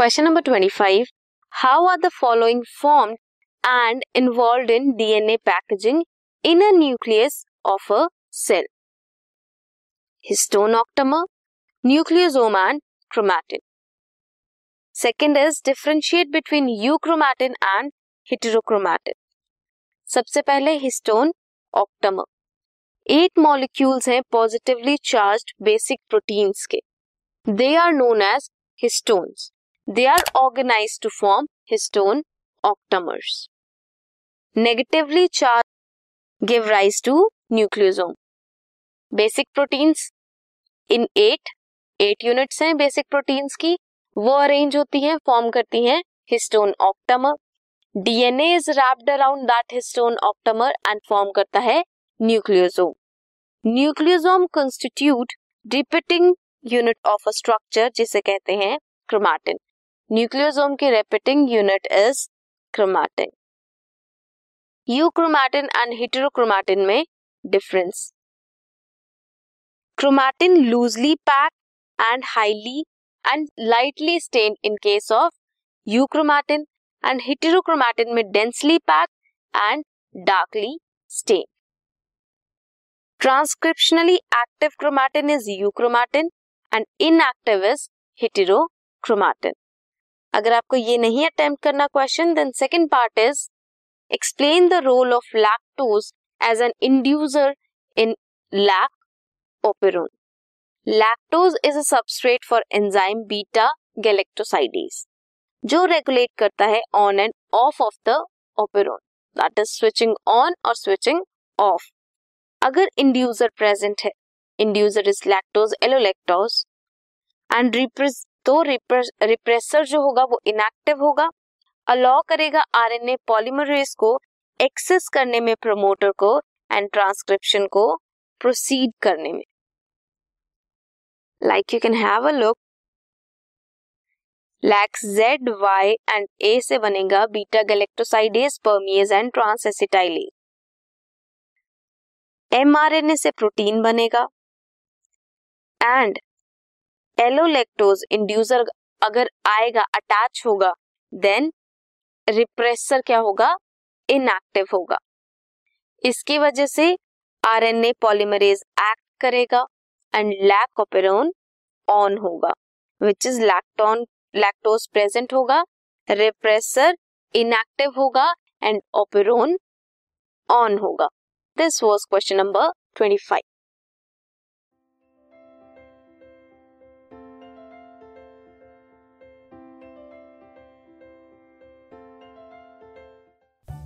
Question number 25. How are the following formed and involved in DNA packaging in a nucleus of a cell? Histone octamer, nucleosome and chromatin. Second is differentiate between euchromatin and heterochromatin. सबसे पहले histone octamer eight molecules हैं positively charged basic proteins के they are known as histones They are organise to form histone octamers negatively charge give rise to nucleosome basic proteins in eight eight units हैं basic proteins की. वो arrange होती हैं form करती हैं histone octamer DNA is wrapped around that histone octamer and form करता है nucleosome nucleosome constitute repeating unit of a structure जिसे कहते हैं क्रोमैटिन न्यूक्लियोसोम की repeating unit is chromatin euchromatin and heterochromatin में difference chromatin loosely pack and highly and lightly stain in case of euchromatin and heterochromatin में densely pack and darkly stain transcriptionally active chromatin is euchromatin and inactive is heterochromatin अगर आपको ये नहीं attempt करना question then second part is explain the role of lactose as an inducer in lac operon lactose is a substrate for enzyme beta galactosidase जो regulate करता है on and off off the operon that is switching on और switching off अगर inducer present है inducer is lactose allolactose and तो repressor जो होगा वो इनएक्टिव होगा। अलाउ करेगा आरएनए पॉलीमरेज को एक्सेस करने में प्रोमोटर को एंड ट्रांसक्रिप्शन को प्रोसीड करने में। Like you can have a look lacs Z Y and A से बनेगा beta galactosidase permease and transacetylase mRNA से प्रोटीन बनेगा। एंड एलोलेक्टोज इंड्यूसर अगर आएगा अटैच होगा देन रिप्रेसर क्या होगा? इनएक्टिव होगा। इसकी वजह से आरएनए पॉलीमरेज एक्ट करेगा एंड लैक ऑपेरोन ऑन होगा which is lactone lactose present होगा रिप्रेसर इनएक्टिव होगा एंड ओपेरोन ऑन होगा। This was question number twenty five